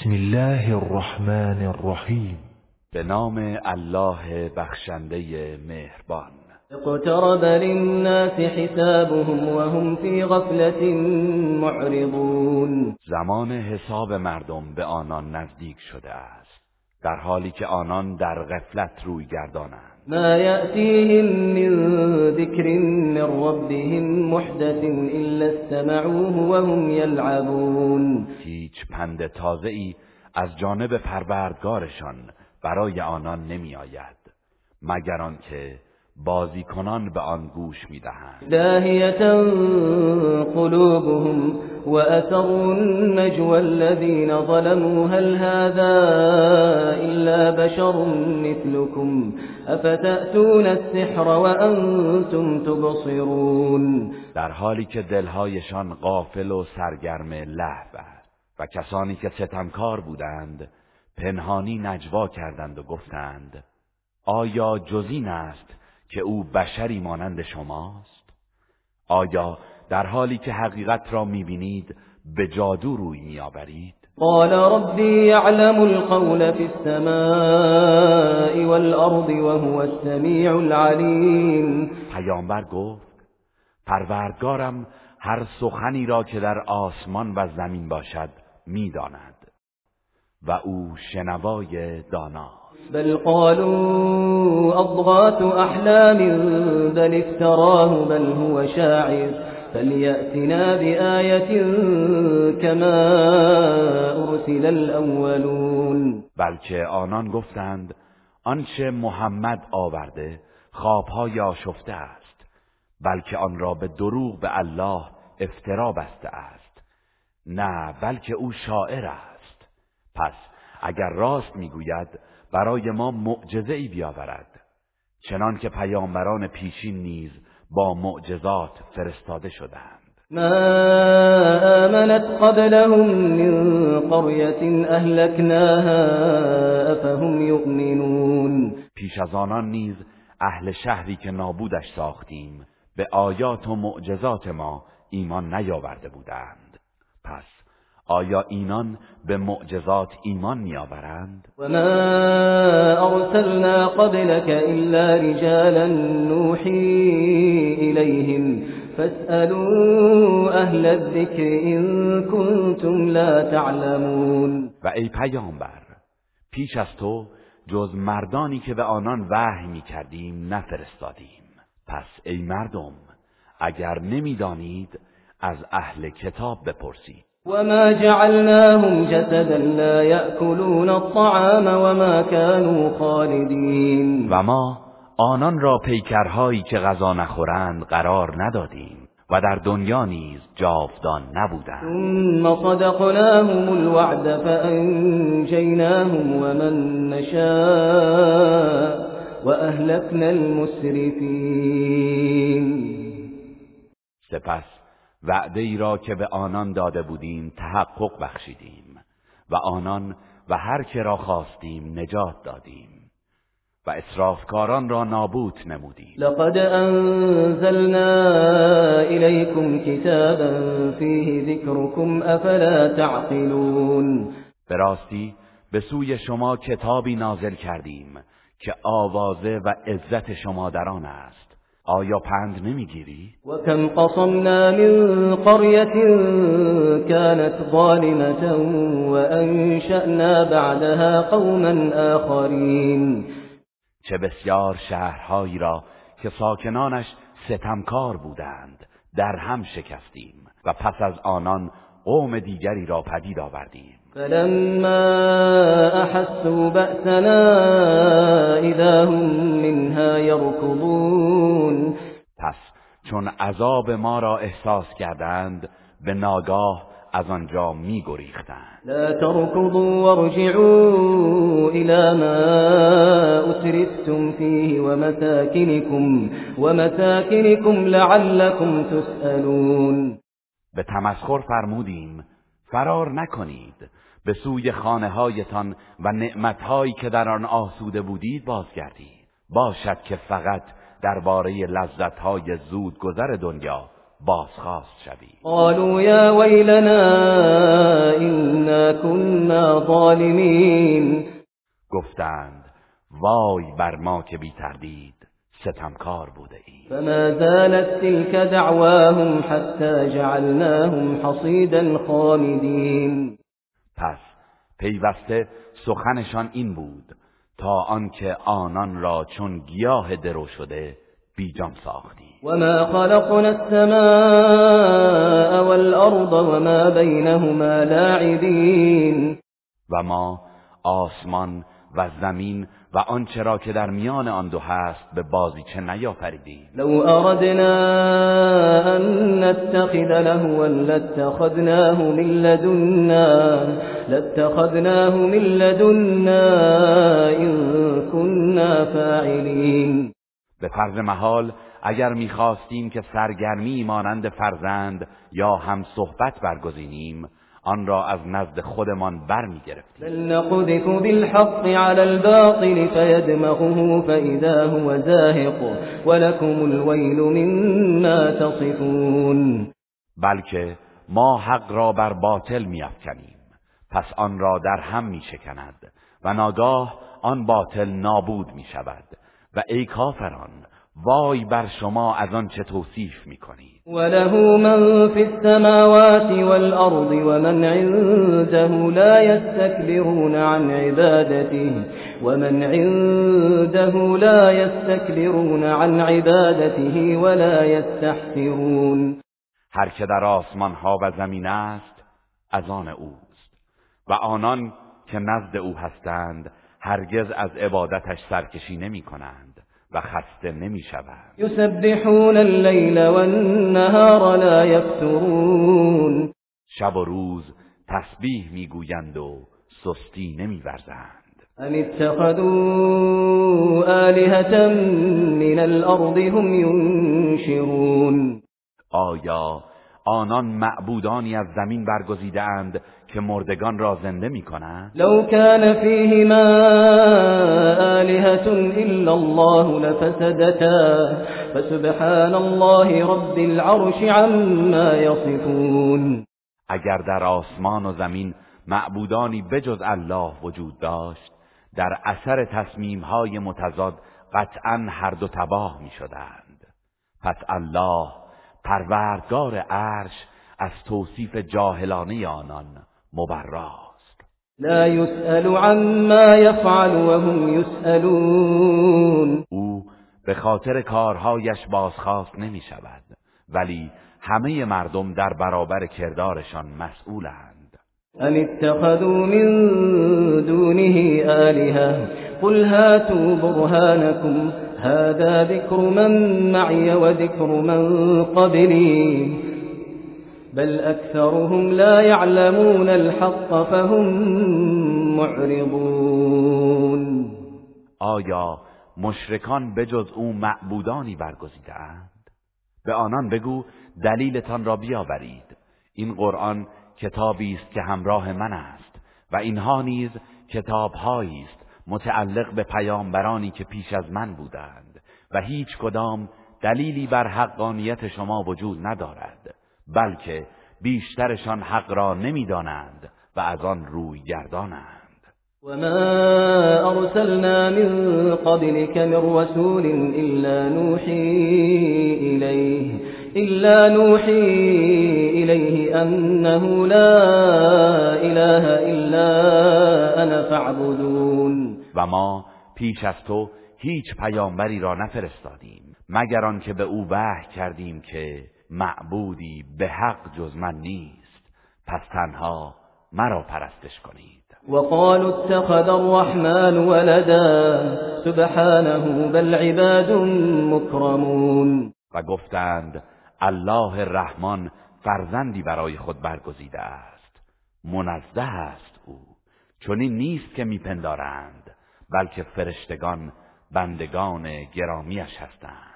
بسم الله الرحمن الرحیم. به نام الله بخشنده مهربان. اقترب للناس حسابهم وهم في غفلة معرضون. زمان حساب مردم به آنان نزدیک شده است. در حالی که آنان در غفلت روی گردانند. ما يأتيهم من ذكر من ربهم محدث إلا استمعوه وهم يلعبون هیچ پند تازه ای از جانب پروردگارشان برای آنان نمی آید مگر آنکه بازیکنان به آن گوش می‌دهند. داهیة قلوبهم وأسروا النجوى الذين ظلموا. هل هذا إلا بشر مثلكم أفتأتون السحر وأنتم تبصرون. در حالی که دلهایشان غافل و سرگرم لهو است و کسانی که ستمکار بودند پنهانی نجوا کردند و گفتند آیا جزین است که او بشری مانند شماست؟ آیا در حالی که حقیقت را می‌بینید به جادو روی میآورید؟ قال ربي يعلم القول في السماء والأرض وهو السميع العليم پیامبر گفت پروردگارم هر سخنی را که در آسمان و زمین باشد می‌داند. و او شنوای داناست بل قالوا أضغاث أحلام بل افتراه بل هو شاعر. فليأتنا بآية كما أرسل الأولون. بلکه آنان گفتند آنچه محمد آورده خوابهای آشفته است بلکه آن را به دروغ به الله افترا بسته است. نه بلکه او شاعر است. پس اگر راست می‌گوید برای ما معجزه ای بیاورد. چنان که پیامبران پیشین نیز با معجزات فرستاده شدند. ما آمنت قبلهم من قرية أهلكناها أفهم يؤمنون. پیش از آنان نیز اهل شهری که نابودش ساختیم به آیات و معجزات ما ایمان نیاورده بودند. پس آیا اینان به معجزات ایمان میآورند؟ و ما ارسلنا قبلك الا رجالا نوحی الیهم فاسألوا اهل الذکر ان کنتم لا تعلمون و ای پیامبر پیش از تو جز مردانی که به آنان وحی می کردیم نفرستادیم. پس ای مردم اگر نمی‌دانید از اهل کتاب بپرسید. وما جعلناهم جسدا لا يأكلون الطعام وما كانوا خالدين. و ما آنان را پیکرهایی که غذا نخورند قرار ندادیم و در دنیا نیز جاودان نبودند. ثم صدقناهم الوعد فأنجيناهم ومن نشاء وأهلكنا المسرفين. سپس وعده ای را که به آنان داده بودیم تحقق بخشیدیم و آنان و هر که را خواستیم نجات دادیم و اسرافکاران را نابود نمودیم. لقد انزلنا الیکم کتابا فیه ذکرکم افلا تعقلون. به راستی به سوی شما کتابی نازل کردیم که آوازه و عزت شما در آن است. آیا پند نمی‌گیری؟ و کم قصمنا من قرية كانت ظالمة و انشأنا بعدها قوما آخرین چه بسیار شهرهایی را که ساکنانش ستمکار بودند در هم شکستیم و پس از آنان قوم دیگری را پدید آوردیم فلما احسوا بأسنا اذا هم منها يركضون. پس چون عذاب ما را احساس کردند به ناگاه از آنجا می گریختند. لا تركضوا وارجعوا الى ما اترفتم فيه ومساكنكم ومساكنكم لعلكم تسألون. به تمسخر فرمودیم فرار نکنید. به سوی خانه هایتان و نعمتهایی که در آن آسوده بودید بازگردید باشد که فقط درباره لذتهای زود گذر دنیا بازخواست شوی قالوا یا ویلنا انا كنا ظالمین گفتند وای بر ما که بی تردید ستمکار بوده ای فما زالت تلك دعواهم حتى جعلناهم حصيدا خامدين. پس پیوسته سخنشان این بود تا آنکه آنان را چون گیاه درو شده بیجان ساختی. وما خلقنا السماء والأرض وما بينهما لاعبين. و ما آسمان و زمین و آنچه را که در میان آن دو هست به بازیچه نیافریدیم. لو اردنا ان نتخذ لهوا لاتخذناه من لدنا لاتخذناه من لدنا ان كنا فاعلين به فرض محال اگر می‌خواستیم که سرگرمی مانند فرزند یا هم صحبت برگزینیم آن را از نزد خودمان برمیگرفتیم. بل نقذف بالحق على الباطل فيدمغه فإذا هو زاهق ولكم الويل مما تصفون. بلکه ما حق را بر باطل میافکنیم. پس آن را در هم میشکند و ناگاه آن باطل نابود می شود و ای کافران وای بر شما از آن چه توصیف می‌کنید وله من في السماوات والأرض ومن عنده لا يستكبرون عن عبادته ومن عنده لا يستكبرون عن عبادته ولا يستحسرون. هر که در آسمان ها و زمین است از آن اوست. و آنان که نزد او هستند هرگز از عبادتش سرکشی نمی کنند و خسته نمی شود يسبحون الليل والنهار لا يفترون شب و روز تسبیح می‌گویند و سستی نمیورزند. أم اتخذوا آلهة من الأرض هم ينشرون. آیا آنان معبودانی از زمین برگزیده اند که مردگان را زنده می کنند؟ لو كان فيهما آلهة إلا الله لفسدتا فسبحان الله رب العرش عما يصفون اگر در آسمان و زمین معبودانی بجز الله وجود داشت در اثر تصمیم های متضاد قطعا هر دو تباه می شدند پس الله پروردگار عرش از توصیف جاهلانه آنان مبراست. لا يسأل عما يفعل وهم يسألون. او به خاطر کارهایش بازخواست نمی شود ولی همه مردم در برابر کردارشان مسئولند. أم اتخذوا من دونه آلهة؟ قل هاتوا برهانكم هذا ذكر من معي وذكر من قبلي. بل أكثرهم لا يعلمون الحق فهم معرضون. آیا مشرکان بجز او معبودانی برگزیده اند؟ به آنان بگو دلیلتان را بیاورید. این قرآن کتابی است که همراه من است و اینها نیز کتابهایی است متعلق به پیامبرانی که پیش از من بودند و هیچ کدام دلیلی بر حقانیت شما وجود ندارد. بلکه بیشترشان حق را نمی‌دانند و از آن روی گردانند. وما أرسلنا من قبلك من رسول إلا نوحي إليه إلا نوحي إليه أنه لا إله إلا أنا فاعبدون. و ما پیش از تو هیچ پیامبری را نفرستادیم مگر آنکه به او وحی کردیم که معبودی به حق جز من نیست. پس تنها مرا پرستش کنید. وقالوا اتخذ الرحمن ولدا. سبحانه بل عباد مكرمون و گفتند الله رحمان فرزندی برای خود برگزیده است. منزه است او. چنین نیست که میپندارند بلکه فرشتگان بندگان گرامیش هستند.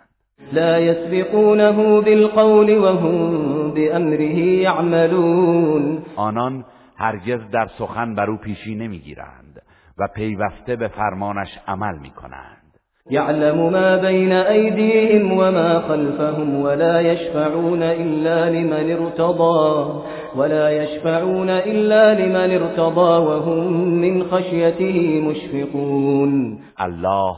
لا يسبقونه بالقول وهم بأمره يعملون. آنان هرگز در سخن بر او پیشی نمی‌گیرند و پیوسته به فرمانش عمل می‌کنند. يعلم ما بين أيديهم وما خلفهم ولا يشفعون إلا لمن ارتضى ولا يشفعون إلا لمن ارتضى وهم من خشيته مشفقون. الله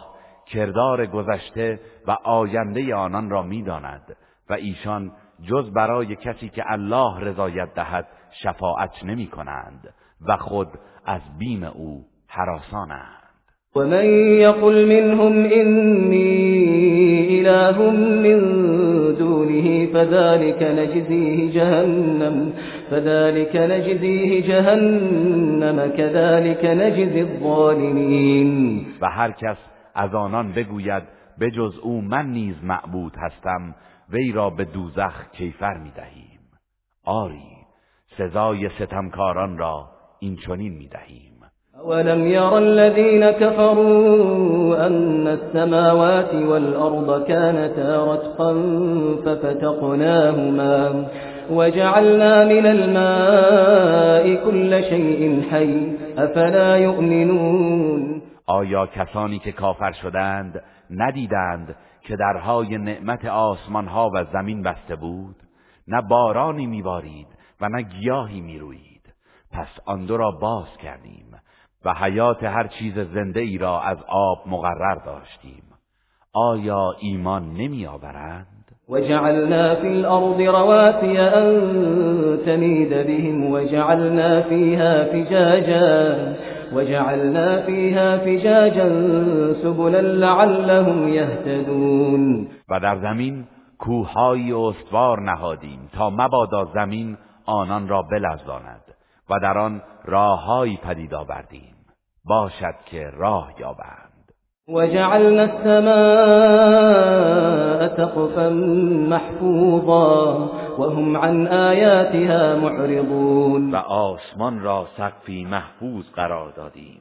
کردار گذشته و آینده آنان را می‌داند و ایشان جز برای کسی که الله رضایت دهد شفاعت نمی کنند و خود از بیم او حراسانند ومن يقل منهم إني إله من دونه فذلك نجزيه جهنم فذلك نجزيه جهنم كذلك نجزي الظالمين. و هر کس از آنان بگوید بجز او من نیز معبود هستم وی را به دوزخ کیفر می دهیم آری سزای ستمکاران را این چنین می دهیم ولم ير الذين كفروا أن السماوات والأرض كانتا رتقا ففتقناهما وجعلنا من الماء كل شيء حي أفلا يؤمنون؟ آیا کسانی که کافر شدند ندیدند که درهای نعمت آسمانها و زمین بسته بود؟ نه بارانی میبارید و نه گیاهی می‌روید. پس آن دو را باز کردیم و حیات هر چیز زنده ای را از آب مقرر داشتیم. آیا ایمان نمی آورند؟ وجعلنا في الأرض رواسي أن تميد بهم وجعلنا فيها فجاجا. وجعلنا فيها فجاجا سبلا لعلهم يهتدون. و در زمین کوههایی استوار نهادیم تا مبادا زمین آنان را بلرزاند و در آن راههایی پدید آوردیم. باشد که راه یابند. وجعلنا السماء سقفا محفوظا. وهم عن آیاتها معرضون. و آسمان را سقفی محفوظ قرار دادیم.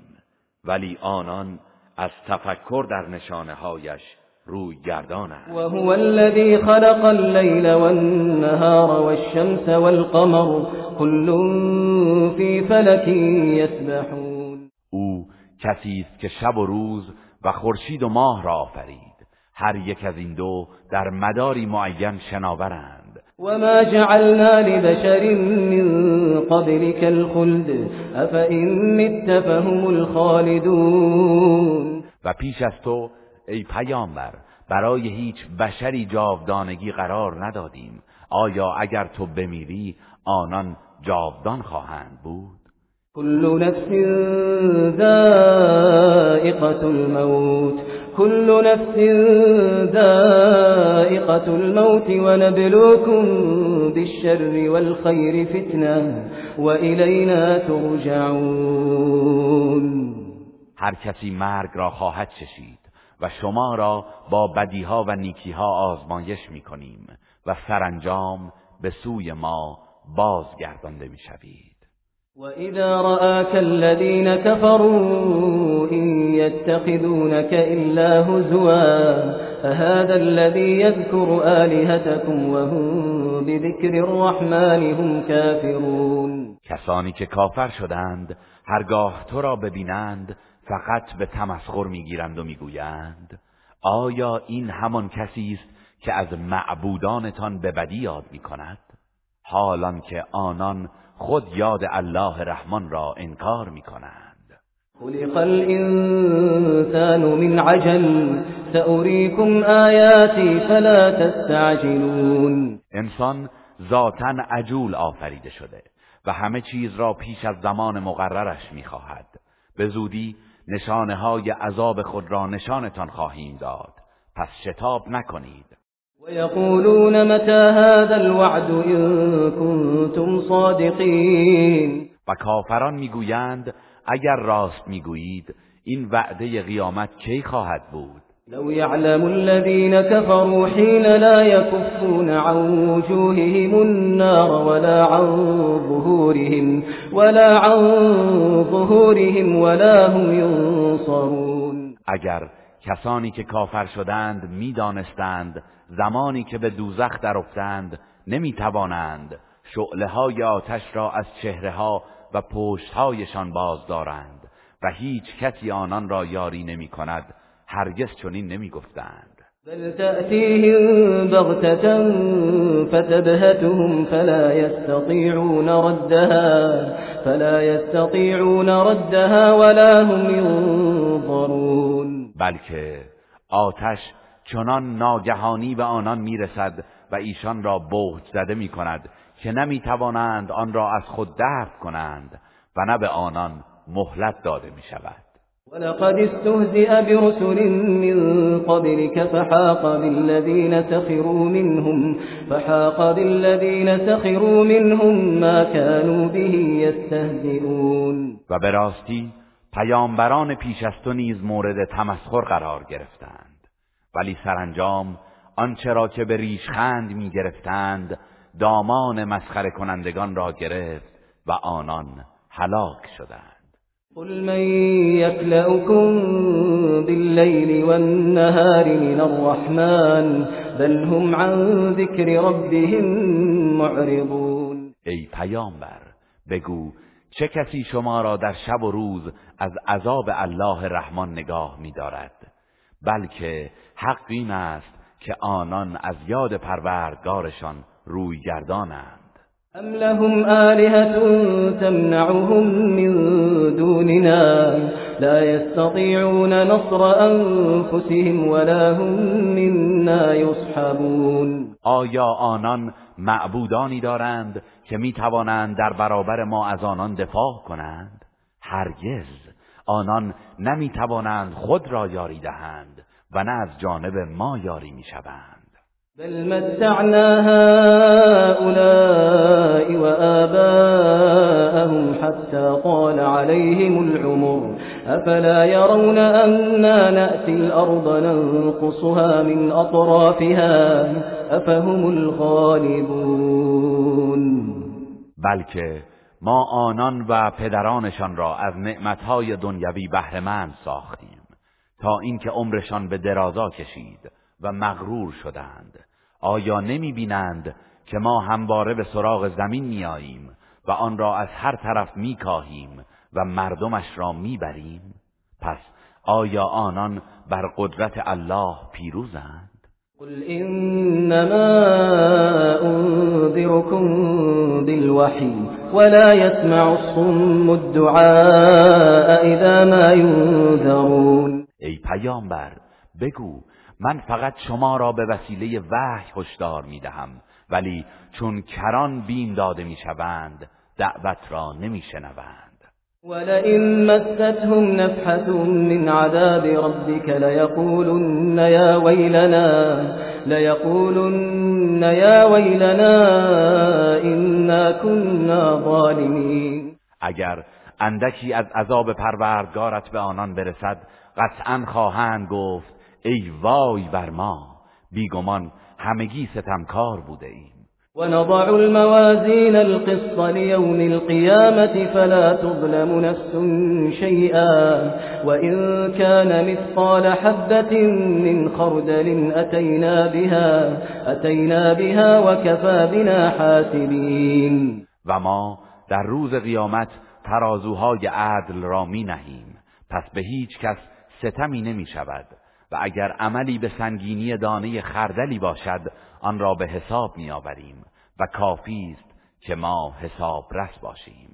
ولی آنان از تفکر در نشانه هایش روی گردانند. و هو الذي خلق الليل والنهار والشمس والقمر كل في فلك يسبحون او کسی است که شب و روز و خورشید و ماه را آفرید. هر یک از این دو در مداری معین شناورند. وما جعلنا لبشر من قبلك الخلد افئن مت فهم الخالدون و پیش از تو ای پیامبر برای هیچ بشری جاودانگی قرار ندادیم. آیا اگر تو بمیری آنان جاودان خواهند بود؟ كل نفس ذائقة الموت كل نفس ذائقة الموت ونبلوكم بالشر والخير فتنة وإلينا ترجعون. هر کسی مرگ را خواهد چشید و شما را با بدیها و نیکیها آزمایش می کنیم و سرانجام به سوی ما بازگردانده می شوید وَإِذَا رَآكَ الَّذِينَ كَفَرُوا إِن يَتَّخِذُونَكَ إِلَّا هُزُوًا أَهَذَا الَّذِي يَذْكُرُ آلِهَتَكُمْ وَهُمْ بِذِكْرِ الرَّحْمَنِ هُمْ كَافِرُونَ کسانی که کافر شدند هرگاه تو را ببینند فقط به تمسخر می‌گیرند و می‌گویند آیا این همان کسی است که از معبودانتان به بدی یاد می‌کند؟ حالان که آنان خود یاد الله رحمان را انکار می کنند خلق الانسان من عجل سأريكم آیاتی فلا تستعجلون. انسان ذاتا عجول آفریده شده و همه چیز را پیش از زمان مقررش می‌خواهد. به زودی نشانه های عذاب خود را نشانتان خواهیم داد. پس شتاب نکنید. ويقولون متى هذا الوعد إن كنتم صادقين؟ و کافران میگویند اگر راست میگویید این وعده قیامت کی خواهد بود؟ لو يعلم الذين كفروا حين لا يكفون عن وجوههم النار ولا عن ظهورهم ولا عن ظهورهم ولا هم ينصرون. اگر کسانی که کافر شدند می‌دانستند زمانی که به دوزخ درافتند نمی‌توانند شعله های آتش را از چهره ها و پشت هایشان باز دارند و هیچ کسی آنان را یاری نمی کند هرگز چنین نمی‌گفتند. بل تأتيهم بغتة فتبهتهم فلا يستطيعون ردها فلا يستطيعون ردها ولا هم ينظرون. بلکه آتش چنان ناگهانی به آنان می‌رسد و ایشان را بهت زده می کند که نمی توانند آن را از خود دفع کنند و نه به آنان مهلت داده می شود ولقد استهزئ برسل من قبلك فحاق بالذين سخروا منهم فحاق بالذين سخروا منهم ما كانوا به يستهزئون و به راستی پیامبران پیش از تو نیز مورد تمسخر قرار گرفتند. ولی سرانجام آنچه را که به ریشخند می گرفتند دامان مسخره کنندگان را گرفت و آنان هلاک شدند. قل من يكلأكم بالليل والنهار من الرحمن بل هم عن ذكر ربهم معرضون. ای پیامبر بگو چه کسی شما را در شب و روز از عذاب الله رحمان نگاه می‌دارد؟ بلکه حق این است که آنان از یاد پروردگارشان روی گردانند. أم لهم آلهة تمنعهم من دوننا لا يستطيعون نصر أنفسهم ولا هم منا يصحبون. آیا آنان معبودانی دارند که می توانند در برابر ما از آنان دفاع کنند هرگز آنان نمی توانند خود را یاری دهند و نه از جانب ما یاری می شوند بل متعنا هؤلاء وآباءهم حتى طال عليهم العمر. أفلا يرون أنا نأتي الأرض ننقصها من أطرافها أفهم الغالبون. بلکه ما آنان و پدرانشان را از نعمتهای دنیوی بهرهمند ساختیم تا اینکه عمرشان به درازا کشید و مغرور شدند. آیا نمی بینند که ما همواره به سراغ زمین میاییم و آن را از هر طرف میکاهیم و مردمش را می‌بریم؟ پس آیا آنان بر قدرت الله پیروزند؟ قل انما انذركم بالوحی ولا يسمع الصم الدعاء اذا ما ينذرون ای پیامبر بگو من فقط شما را به وسیله وحی هشدار می دهم ولی چون کران بین داده می شوند دعوت را نمی شنوند ولئن مستهم نفحة من عذاب ربك ليقولن يا ويلنا ليقولن يا ويلنا إنا كنا ظالمين. اگر اندکی از عذاب پروردگارت به آنان برسد قطعا خواهند گفت ای وای بر ما بیگمان همگی ستمکار بوده ایم. ونضع الموازين القسط ليوم القيامة فلا تظلم نفس شيئا وإن كان مثقال حبة من خردل أتينا بها, أتينا بها وكفى بنا حاسبين. و ما در روز قیامت ترازوهای عدل را می نهیم. پس به هیچ کس ستمی نمی شود. و اگر عملی به سنگینی دانه خردلی باشد آن را به حساب میآوریم و کافی است که ما حساب رس باشیم.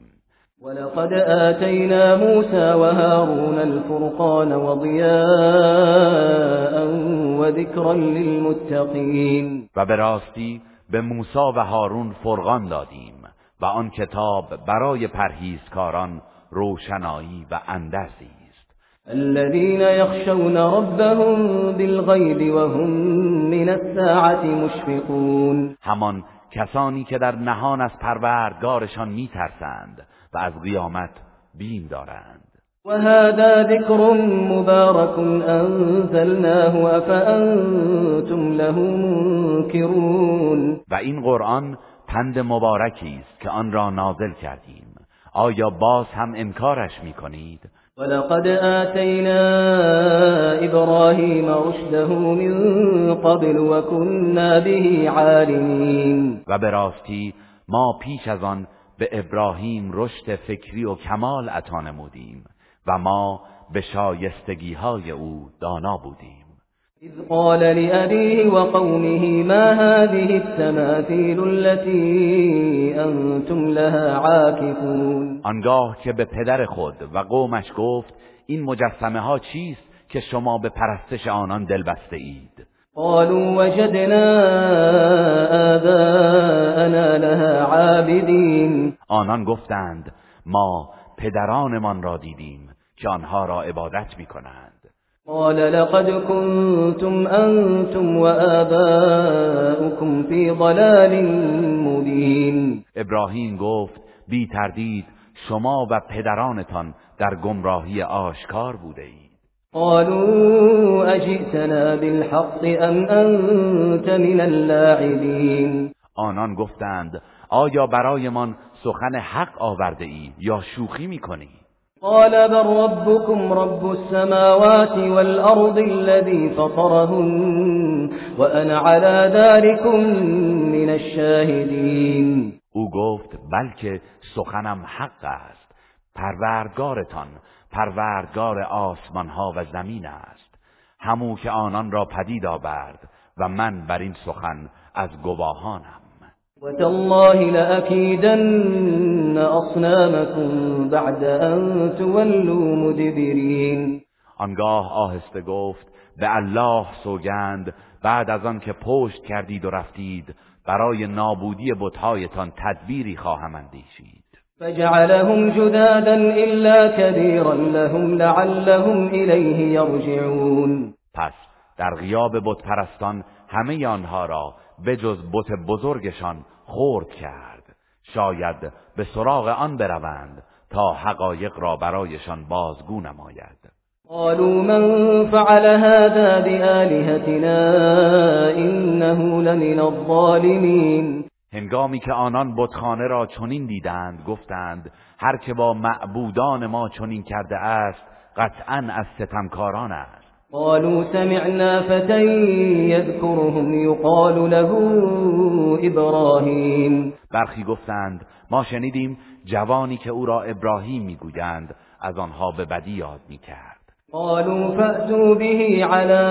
ولقد آتینا موسى وهارون الفرقان وضیاء وذكرا للمتقین. و به راستی به موسی و هارون فرقان دادیم و آن کتاب برای پرهیزکاران روشنایی و اندرزی. الذين يخشون ربهم بالغيب وهم من الساعة مشفقون. همان کسانی که در نهان از پروردگارشان میترسند و از قیامت بیم دارند. و هذا ذکر مبارک انزلناه افانتم له منکرون و این قرآن پند مبارکی است که آن را نازل کردیم. آیا باز هم انکارش می‌کنید؟ ولقد آتينا إبراهيم رشده من قبل وكنا به عالمين. و به راستی ما پیش از آن به ابراهیم رشد فکری و کمال عطا نمودیم و ما به شایستگی های او دانا بودیم. إذ قال لأبيه وقومه ما هذه التماثيل التي أنتم لها عاكفون؟ آنگاه که به پدر خود و قومش گفت این مجسمه ها چیست که شما به پرستش آنان دل بسته اید قالوا وجدنا آباءنا لها عابدين آنان گفتند ما پدرانمان را دیدیم که آنها را عبادت می کنند قال لقد كنتم أنتم وآباؤكم في ضلال مبين. ابراهیم گفت بی تردید شما و پدرانتان در گمراهی آشکار بوده اید. قالوا أجئتنا بالحق أم أنت من اللاعبين. آنان گفتند آیا برایمان سخن حق آورده ای یا شوخی می کنی؟ قال بل ربكم رب السماوات والأرض الذي فطرهن وأنا على ذلك من الشاهدين. او گفت بلکه سخنم حق است. پروردگارتان پروردگار آسمان ها و زمین است. همو که آنان را پدید آورد و من بر این سخن از گواهانم. وتالله لأكيدن أصنامكم بعد أن تولوا مدبرين. آنگاه آهسته گفت به الله سوگند بعد از آن که پشت کردید و رفتید برای نابودی بتهایتان تدبیری خواهم اندیشید. فجعلهم جدادا إلا كبيرا لهم لعلهم إليه يرجعون. پس در غیاب بت پرستان همه آنها را بجز بت بزرگشان خورد کرد. شاید به سراغ آن بروند تا حقایق را برایشان بازگو نماید. قالوا من فعل هذا بآلهتنا إنه لمن الظالمين. هنگامی که آنان بتخانه را چنین دیدند گفتند هر که با معبودان ما چنین کرده است قطعا از ستمکاران است. قالوا سمعنا فتى يذكرهم يقال له إبراهيم. برخی گفتند ما شنیدیم جوانی که او را ابراهیم می‌گویند از آنها به بدی یاد می‌کرد. قالوا فأتوا به على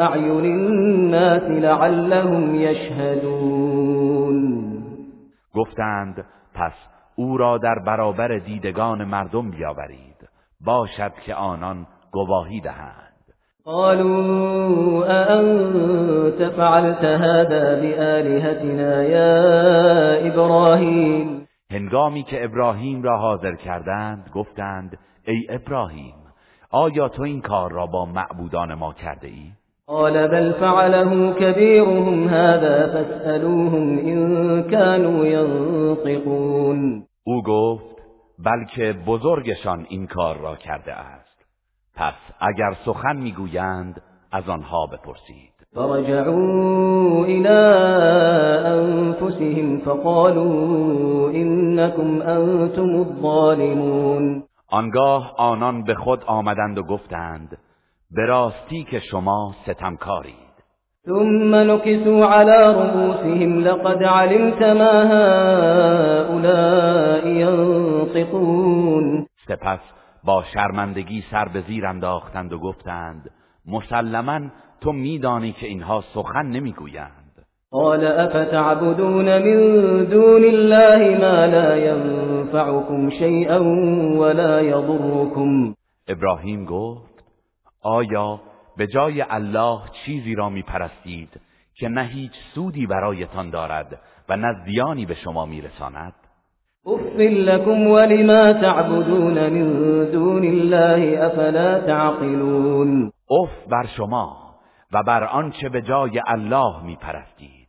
أعين الناس لعلهم يشهدون. گفتند پس او را در برابر دیدگان مردم بیاورید. باشد که آنان گواهی دهند. قالوا أأنت فعلت هذا بآلهتنا يا إبراهيم؟ هنگامی که ابراهیم را حاضر کردند گفتند ای ابراهیم آیا تو این کار را با معبودان ما کرده ای؟ قال بل فعله كبيرهم هذا فاسألوهم إن كانوا ينطقون. او گفت بلکه بزرگشان این کار را کرده است. پس اگر سخن می‌گویند از آنها بپرسید. فرجعوا إلى أنفسهم فقالوا إنكم أنتم الظالمون. آنگاه آنان به خود آمدند و گفتند به راستی که شما ستمکارید. ثم نكسوا على رؤوسهم لقد علمت ما هؤلاء ينطقون. سپس با شرمندگی سر به زیر انداختند و گفتند مسلما تو میدانی که اینها سخن نمی‌گویند. قال افتعبدون من دون الله ما لا ينفعكم شيئا ولا يضركم ابراهیم گفت آیا به جای الله چیزی را میپرستید که نه هیچ سودی برایتان دارد و نه زیانی به شما میرساند؟ اف لكم ولما تعبدون من دون الله افلا تعقلون. اف بر شما و بر آنچه به جای الله می پرستید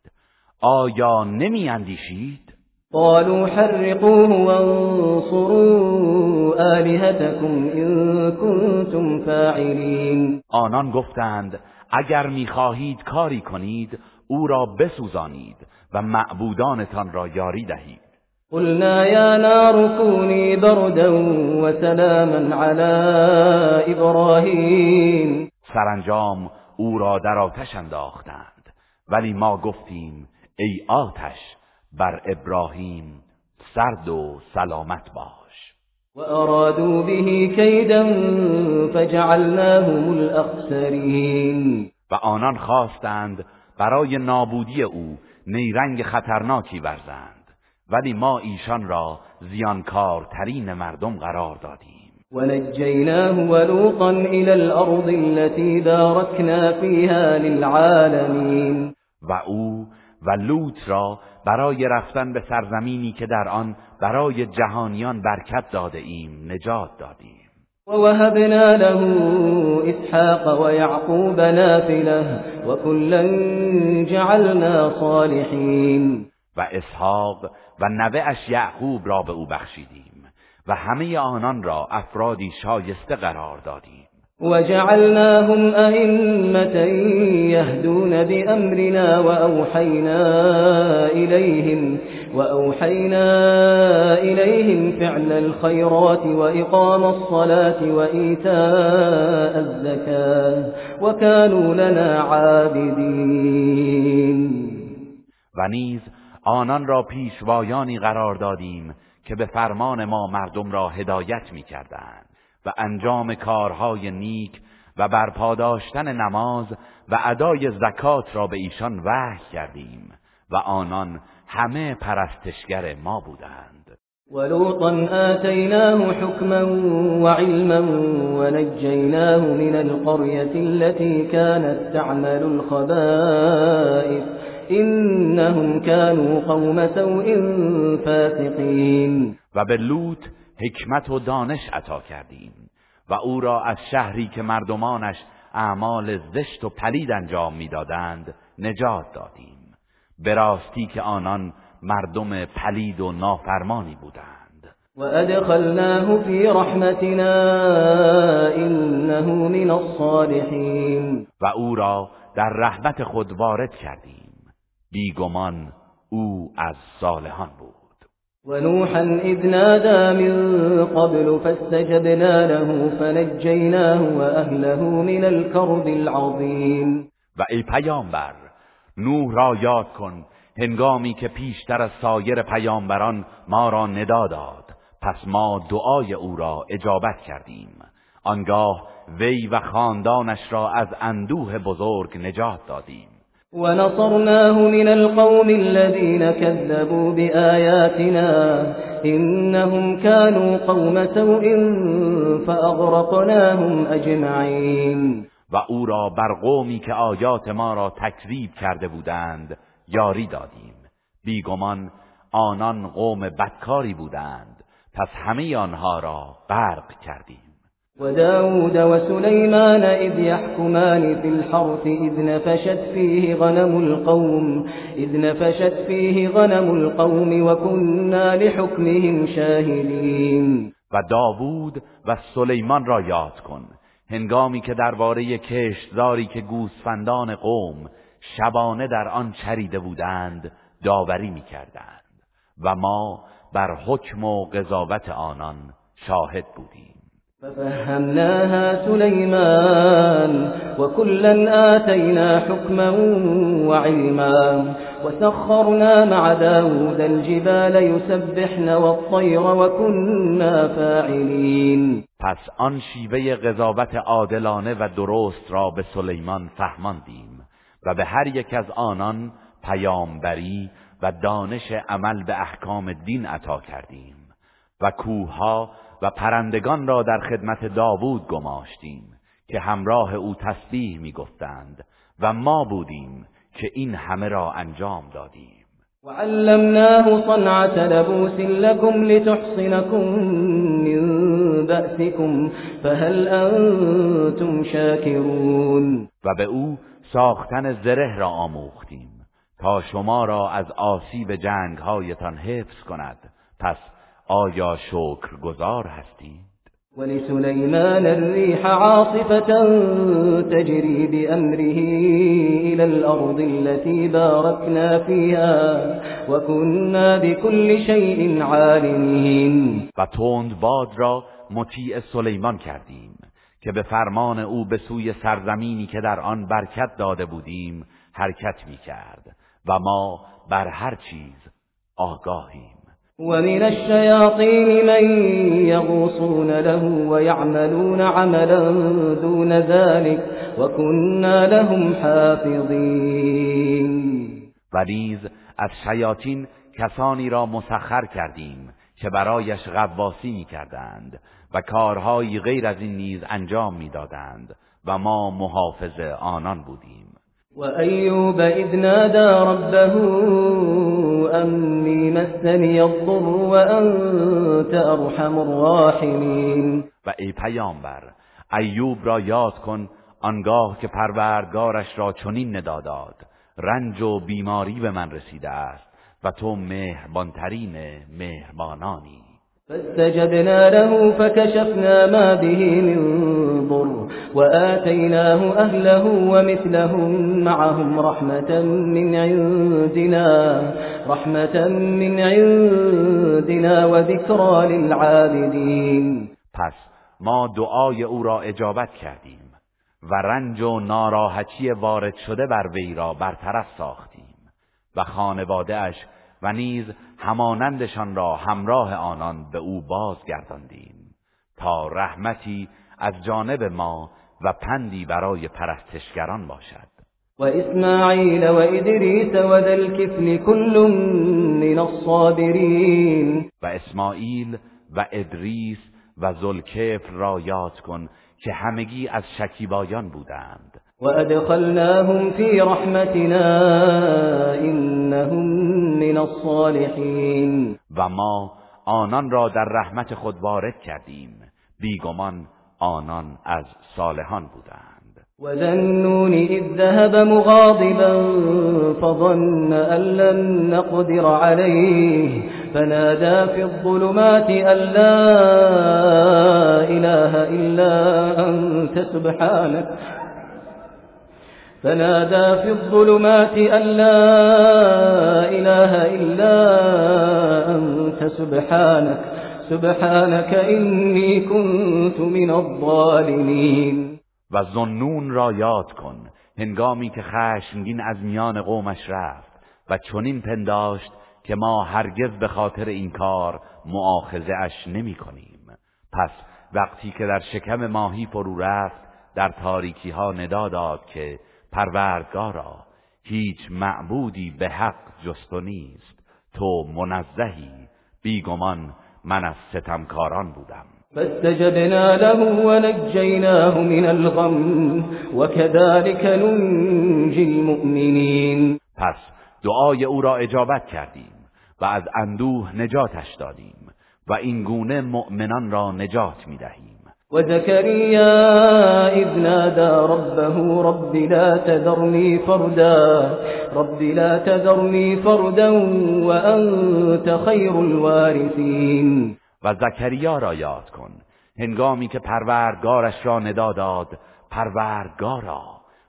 آیا نمی اندیشید؟ قالوا حرقوه وانصروا آلهتكم إن كنتم فاعلين. آنان گفتند اگر می‌خواهید کاری کنید او را بسوزانید و معبودانتان را یاری دهید. قلنا يا نار كوني بردا وسلاما على إبراهيم. سرانجام او را در آتش انداختند. ولی ما گفتیم ای آتش بر ابراهیم سرد و سلامت باش. وأرادوا به كيدا فجعلناهم الأخسرين و آنان خواستند برای نابودی او نیرنگ خطرناکی ورزند. ولی ما ایشان را زیانکارترین مردم قرار دادیم. ونجيناه ولوطا إلى الأرض التي باركنا فيها للعالمين و او و لوط را برای رفتن به سرزمینی که در آن برای جهانیان برکت داده ایم نجات دادیم. ووهبنا له إسحاق ويعقوب نافلة وكلا جعلنا صالحين و اسحاق و نوهش یعقوب را به أو بخشیدیم و همه آنان را افرادی شایسته قرار دادیم. وجعلناهم أئمة يهدون بأمرنا وأوحينا إليهم وأوحينا إليهم فعل الخيرات وإقام الصلاة وإيتاء الزكاة وكانوا لنا عابدين و نیز آنان را پیشوایانی قرار دادیم که به فرمان ما مردم را هدایت می کردند و انجام کارهای نیک و برپا داشتن نماز و ادای زکات را به ایشان وحی کردیم و آنان همه پرستشگر ما بودند. ولوطا آتيناه حكما وعلما ونجيناه من القرية التي كانت تعمل الخبائث. إنهم كانوا قوم سوء فاسقين. و به لوط حکمت و دانش عطا کردیم و او را از شهری که مردمانش اعمال زشت و پلید انجام می‌دادند نجات دادیم. به راستی که آنان مردم پلید و نافرمانی بودند. و ادخلناه فی رحمتنا انه من الصالحین و او را در رحمت خود وارد کردیم. بیگمان او از صالحان بود. ونوحا إذ نادى من قبل فاستجبنا له فنجيناه وأهله من الكرب العظيم. و ای پیامبر نوح را یاد کن هنگامی که پیشتر از سایر پیامبران ما را ندا داد پس ما دعای او را اجابت کردیم. آنگاه وی و خاندانش را از اندوه بزرگ نجات دادیم. ونصرناه من القوم الذين كذبوا بآياتنا إنهم كانوا قوم سوء فأغرقناهم أجمعين. و او را بر قومی که آیات ما را تکذیب کرده بودند یاری دادیم. بیگمان آنان قوم بدکاری بودند پس همه آنها را غرق کردیم. وداود وسليمان إذ يحكمان في الحرث إذ نفشت فيه غنم القوم إذ نفشت فيه غنم القوم وكنا لحكمهم شاهدين. و داوود و سلیمان را یاد کن. هنگامی که درباره کشتزاری که گوسفندان قوم شبانه در آن چریده بودند داوری می‌کردند و ما بر حکم و قضاوت آنان شاهد بودیم. ففهمناها سليمان وكلا آتينا حكما وعلما وسخرنا مع داود الجبال يسبحن والطير وكنا فاعلين. پس آن شیوه قضاوت عادلانه و درست را به سلیمان فهماندیم و به هر یک از آنان پیامبری و دانش عمل به احکام دین عطا کردیم و کوها و پرندگان را در خدمت داوود گماشتیم که همراه او تسبیح می‌گفتند و ما بودیم که این همه را انجام دادیم. وعلمناه صنعة لبوس لكم لتحصنكم من بأسكم فهل أنتم شاكرون و به او ساختن زره را آموختیم تا شما را از آسیب جنگهایتان حفظ کند. پس آیا شکر گذار هستید ولسليمان الريح عاصفة تجري بأمره إلى الأرض التي باركنا فيها وكنا بكل شيء عالمين و تند باد را مطیع سلیمان کردیم که به فرمان او به سوی سرزمینی که در آن برکت داده بودیم حرکت می کرد و ما بر هر چیز آگاهیم. ومن الشياطين من يغوصون له ويعملون عملا دون ذلك وكنا لهم حافظين. و نیز از شیاطین کسانی را مسخر کردیم که برایش غواصی می کردند و کارهایی غیر از این نیز انجام می‌دادند و ما محافظ آنان بودیم. و ایوب اذ نادى ربه انی مسنی الضر و انت ارحم الراحمین و ای پیامبر ایوب را یاد کن آنگاه که پروردگارش را چنین ندا داد. رنج و بیماری به من رسیده است و تو مهربانترین مهربانانی. فاستجبنا له فكشفنا ما به من ضر وآتيناه أهله ومثلهم معهم رحمة من عندنا رحمة من عندنا وذكرى للعابدين. پس ما دعای او را اجابت کردیم و رنج و ناراحتی وارد شده بر وی را برطرف ساختیم و خانواده اش و نیز همانندشان را همراه آنان به او بازگرداندیم تا رحمتی از جانب ما و پندی برای پرستشگران باشد. و اسماعیل و ادریس و ذل کل من الصابرین. و اسماعیل و ادریس و ذوالکفل را یاد کن که همگی از شکیبایان بودند. و ادخلناهم فی رحمتنا إنهم من الصالحین و ما آنان را در رحمت خود وارد کردیم. بیگمان آنان از صالحان بودند. و ذنون إذ ذهب مغاضبا فظن أن لن نقدر عليه. فنادى في الظلمات أن لا إله إلا أنت سبحانك. فنادى في الظلمات أن لا إله إلا أنت سبحانك سبحانك إني كنت من الظالمين. و زنون را یاد کن هنگامی که خشمگین از میان قومش رفت و چنین پنداشت که ما هرگز به خاطر این کار معاخزه اش نمی کنیم پس وقتی که در شکم ماهی فرو رفت در تاریکی ها ندا داد که پروردگارا هیچ معبودی به حق جست نیست. تو منزهی بیگمان من از ستمکاران بودم. فاستجبنا له ونجيناه من الغم وكذلك ننجي المؤمنين پس دعای او را اجابت کردیم و از اندوه نجاتش دادیم و این گونه مؤمنان را نجات می دهیم و زکریا اذ نادى ربه رب لا تذرنی فردا رب لا تذرنی فردا و انت خیر الوارثین و زکریا را یاد کن هنگامی که پروردگارش را ندا داد پروردگارا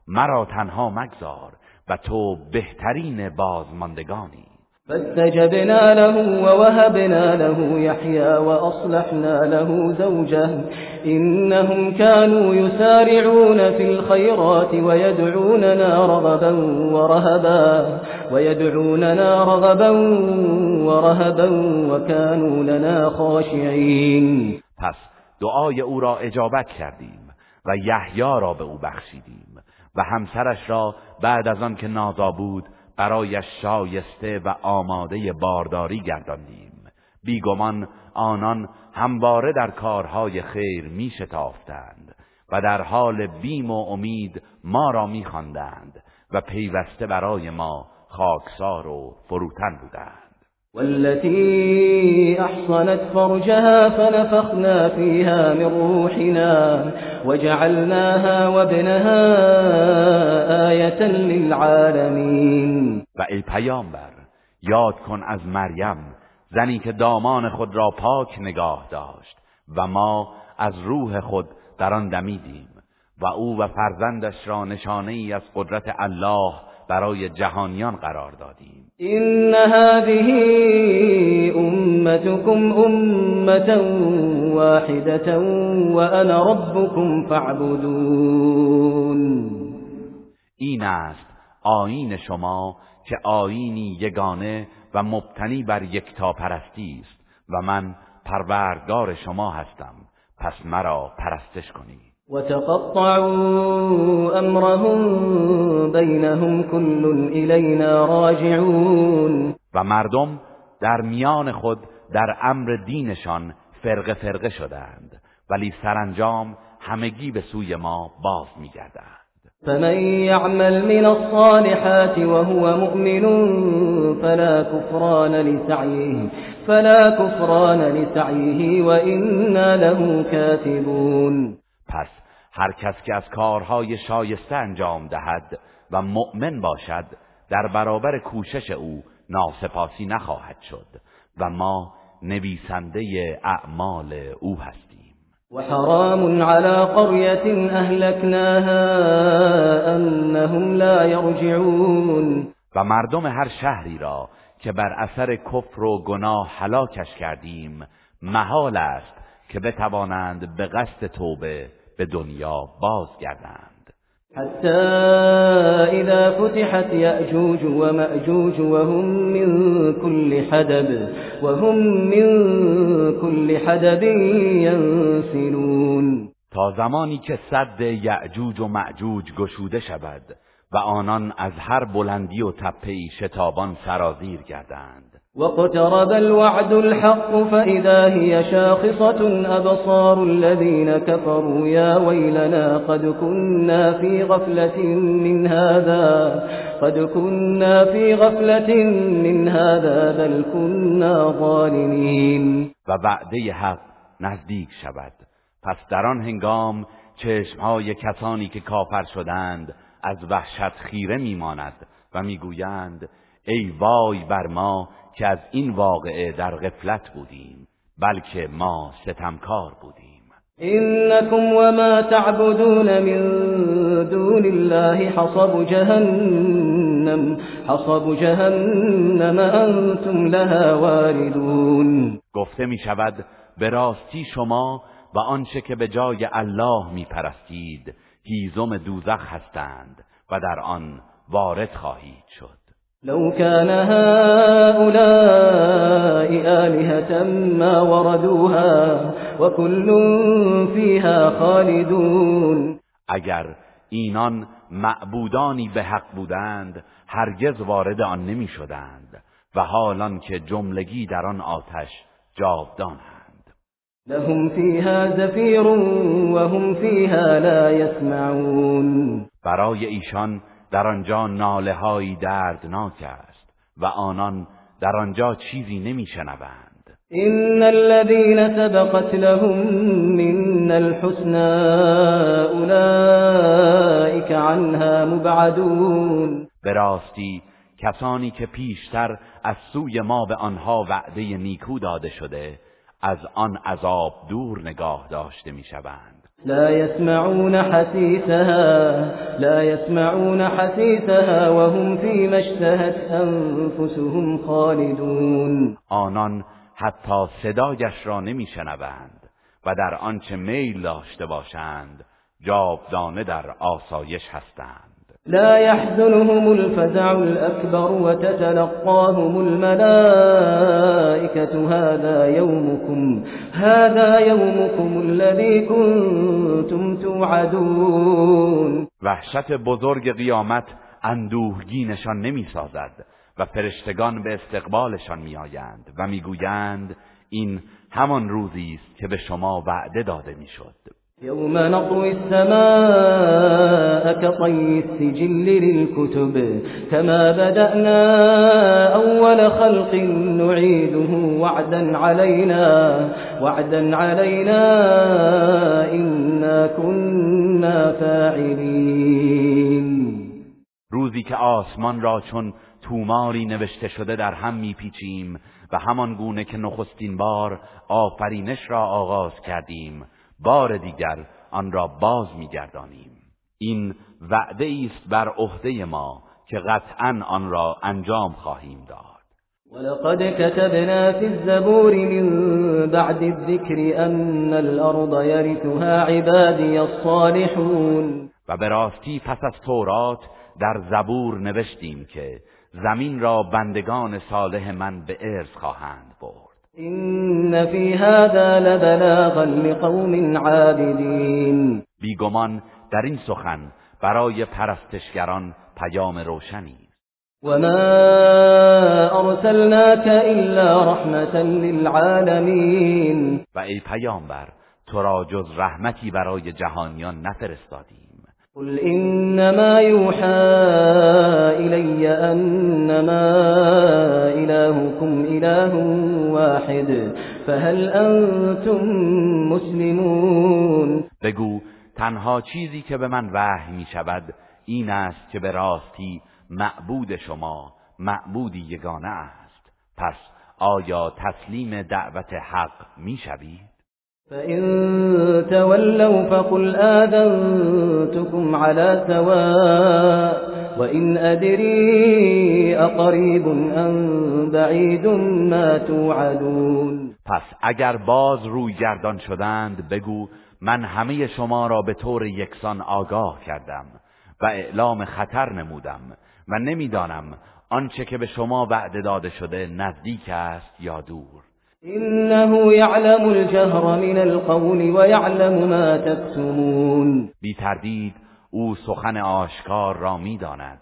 مرا تنها مگذار و تو بهترین بازماندگانی. فاستجبنا له ووهبنا له يحيى وأصلحنا له زوجه. إنهم كانوا يسارعون في الخيرات ويدعوننا رغبا ورهبا ويدعوننا رغبا ورهبا وكانوا لنا خاشعين. پس دعای او را اجابت کردیم و یحیی را به او بخشیدیم و همسرش را بعد از آن که نازا بود برایش شایسته و آماده بارداری گرداندیم. بیگمان آنان همواره در کارهای خیر می شتافتند و در حال بیم و امید ما را می خواندند و پیوسته برای ما خاکسار و فروتن بودند. والتي أحصنت فرجها فنفخنا فيها من روحنا وجعلناها وابنها آية للعالمين. و ای پیامبر یاد کن از مریم زنی که دامان خود را پاک نگاه داشت و ما از روح خود در آن دمیدیم و او و فرزندش را نشانه ای از قدرت الله برای جهانیان قرار دادیم. این هذه امتكم امه واحده وانا ربكم فاعبدون. این است آیین شما که آینی یگانه و مبتنی بر یکتاپرستی است و من پروردگار شما هستم پس مرا پرستش کنید وتقطعوا امرهم بینهم كل الینا راجعون. و مردم در میان خود در امر دینشان فرقه فرقه شدند ولی سرانجام همگی به سوی ما باز میگردند. فمن يعمل من الصالحات وهو مؤمن فلا كفران لسعيه فلا كفران لسعيه وإنا له كاتبون. پس هر کس که از کارهای شایسته انجام دهد و مؤمن باشد در برابر کوشش او ناسپاسی نخواهد شد و ما نویسنده اعمال او هستیم. و حرام على قرية اهلكناها انهم لا يرجعون. و مردم هر شهری را که بر اثر کفر و گناه هلاکش کردیم محال است که بتوانند به قصد توبه به دنیا بازگردند. حتى إذا فتحت يأجوج ومأجوج وهم من كل حدب وهم من كل حدب ينسلون. تا زمانی که صد یعجوج و معجوج گشوده شود و آنان از هر بلندی و تپهی شتابان سرازیر گردند. واقترب الوعد الحق فإذا هي شاخصة أبصار الذين كفروا يا ويلنا قد كنا في غفلة من هذا قد كنا في غفلة من هذا بل كنا ظالمين. و وعده حق نزدیک شود. پس در آن هنگام چشمهای کسانی که کافر شدند از وحشت خیره میماند و می‌گویند ای وای بر ما که از این واقعه در غفلت بودیم بلکه ما ستمکار بودیم. انکم وما تعبدون من دون الله حصب جهنم حصب جهنم انتم لها واردون. گفته می شود به راستی شما و آنچه که به جای الله می پرستید هیزم دوزخ هستند و در آن وارد خواهید شد. لو كان هؤلاء آلهة ما وردوها وكل فيها خالدون. اگر اینان معبودانی به حق بودند هرگز وارد آن نمی شدند و حالان که جملگی در آن آتش جاودانند. لهم فيها زفیر وهم فيها لا يسمعون برای ایشان در آنجا ناله های دردناک است و آنان در آنجا چیزی نمیشنوند. ان الذين سبقت لهم من الحسنى اولئك عنها مبعدون. به راستی کسانی که پیشتر از سوی ما به آنها وعده نیکو داده شده از آن عذاب دور نگاه داشته می‌شوند. لا يسمعون حسيسها لا يسمعون حسيسها وهم فيما اشتهت انفسهم خالدون. آنان حتی صدایش را نمیشنوند و در آنچه میل داشته باشند جاودانه در آسایش هستند. لا يحزنهم الفزع الأكبر وتتلقاهم الملائكة. هذا يومكم هذا يومكم الذي كنتم توعدون. وحشت بزرگ قیامت اندوهگینشان نمی‌سازد و فرشتگان به استقبالشان میآیند و می‌گویند این همان روزی است که به شما وعده داده می‌شد. يوم نطوي السماء كطي السجل للكتب كما بدأنا أول خلق نعيده وعدا علينا وعدا علينا إنا كنا فاعلين. روزی که آسمان را چون توماری نوشته شده در هم میپیچیم و همان گونه که نخستین بار آفرینش را آغاز کردیم. بار دیگر آن را باز میگردانیم. این وعده است بر عهده ما که قطعا آن را انجام خواهیم داد. ولقد كتبنا في الزبور من بعد الذكر أن الأرض يرثها عبادي الصالحون. و به راستی پس از تورات در زبور نوشتیم که زمین را بندگان صالح من به ارث خواهند. این فی هذا لبلاغا لقوم عابدین بیگمان در این سخن برای پرستشگران پیام روشنی. وما ارسلناك الا رحمتا للعالمین و ای پیامبر تو را جز رحمتی برای جهانیان نفرستادیم قل انما يوحى الي انما الهكم اله واحد فهل انتم مسلمون بگو تنها چیزی که به من وحی می شود این است که به راستی معبود شما معبودی یگانه است پس آیا تسلیم دعوت حق می شوید؟ فإن تولوا فقل آذنتكم على سواء وإن أدري أقريب أم بعيد ما توعدون پس اگر باز روی گردان شدند بگو من همه شما را به طور یکسان آگاه کردم و اعلام خطر نمودم و نمی‌دانم آنچه که به شما وعده داده شده نزدیک است یا دور. انه یعلم الجهر من القول ويعلم ما تكتمون. بی تردید او سخن آشکار را می‌داند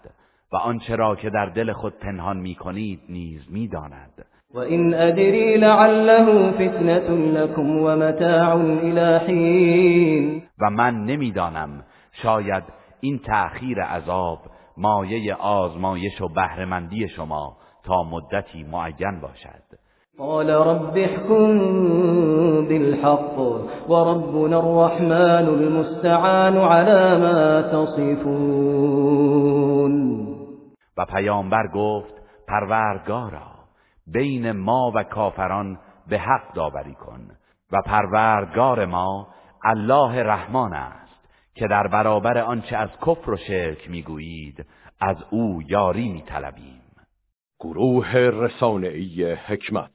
و آنچه را که در دل خود پنهان می‌کنید نیز می‌داند و این ادری لعله فتنه لكم و متاع الى و من نمی‌دانم شاید این تأخیر عذاب مایه آزمایش و بهرهمندی شما تا مدتی معین باشد. قال رب احكم بالحق وربنا الرحمن المستعان على ما تصفون. و پیامبر گفت پروردگارا بین ما و کافران به حق داوری کن و پروردگار ما الله رحمان است که در برابر آنچه از کفر و شرک می‌گویید از او یاری میطلبیم. گروه رسانه‌ای حکمت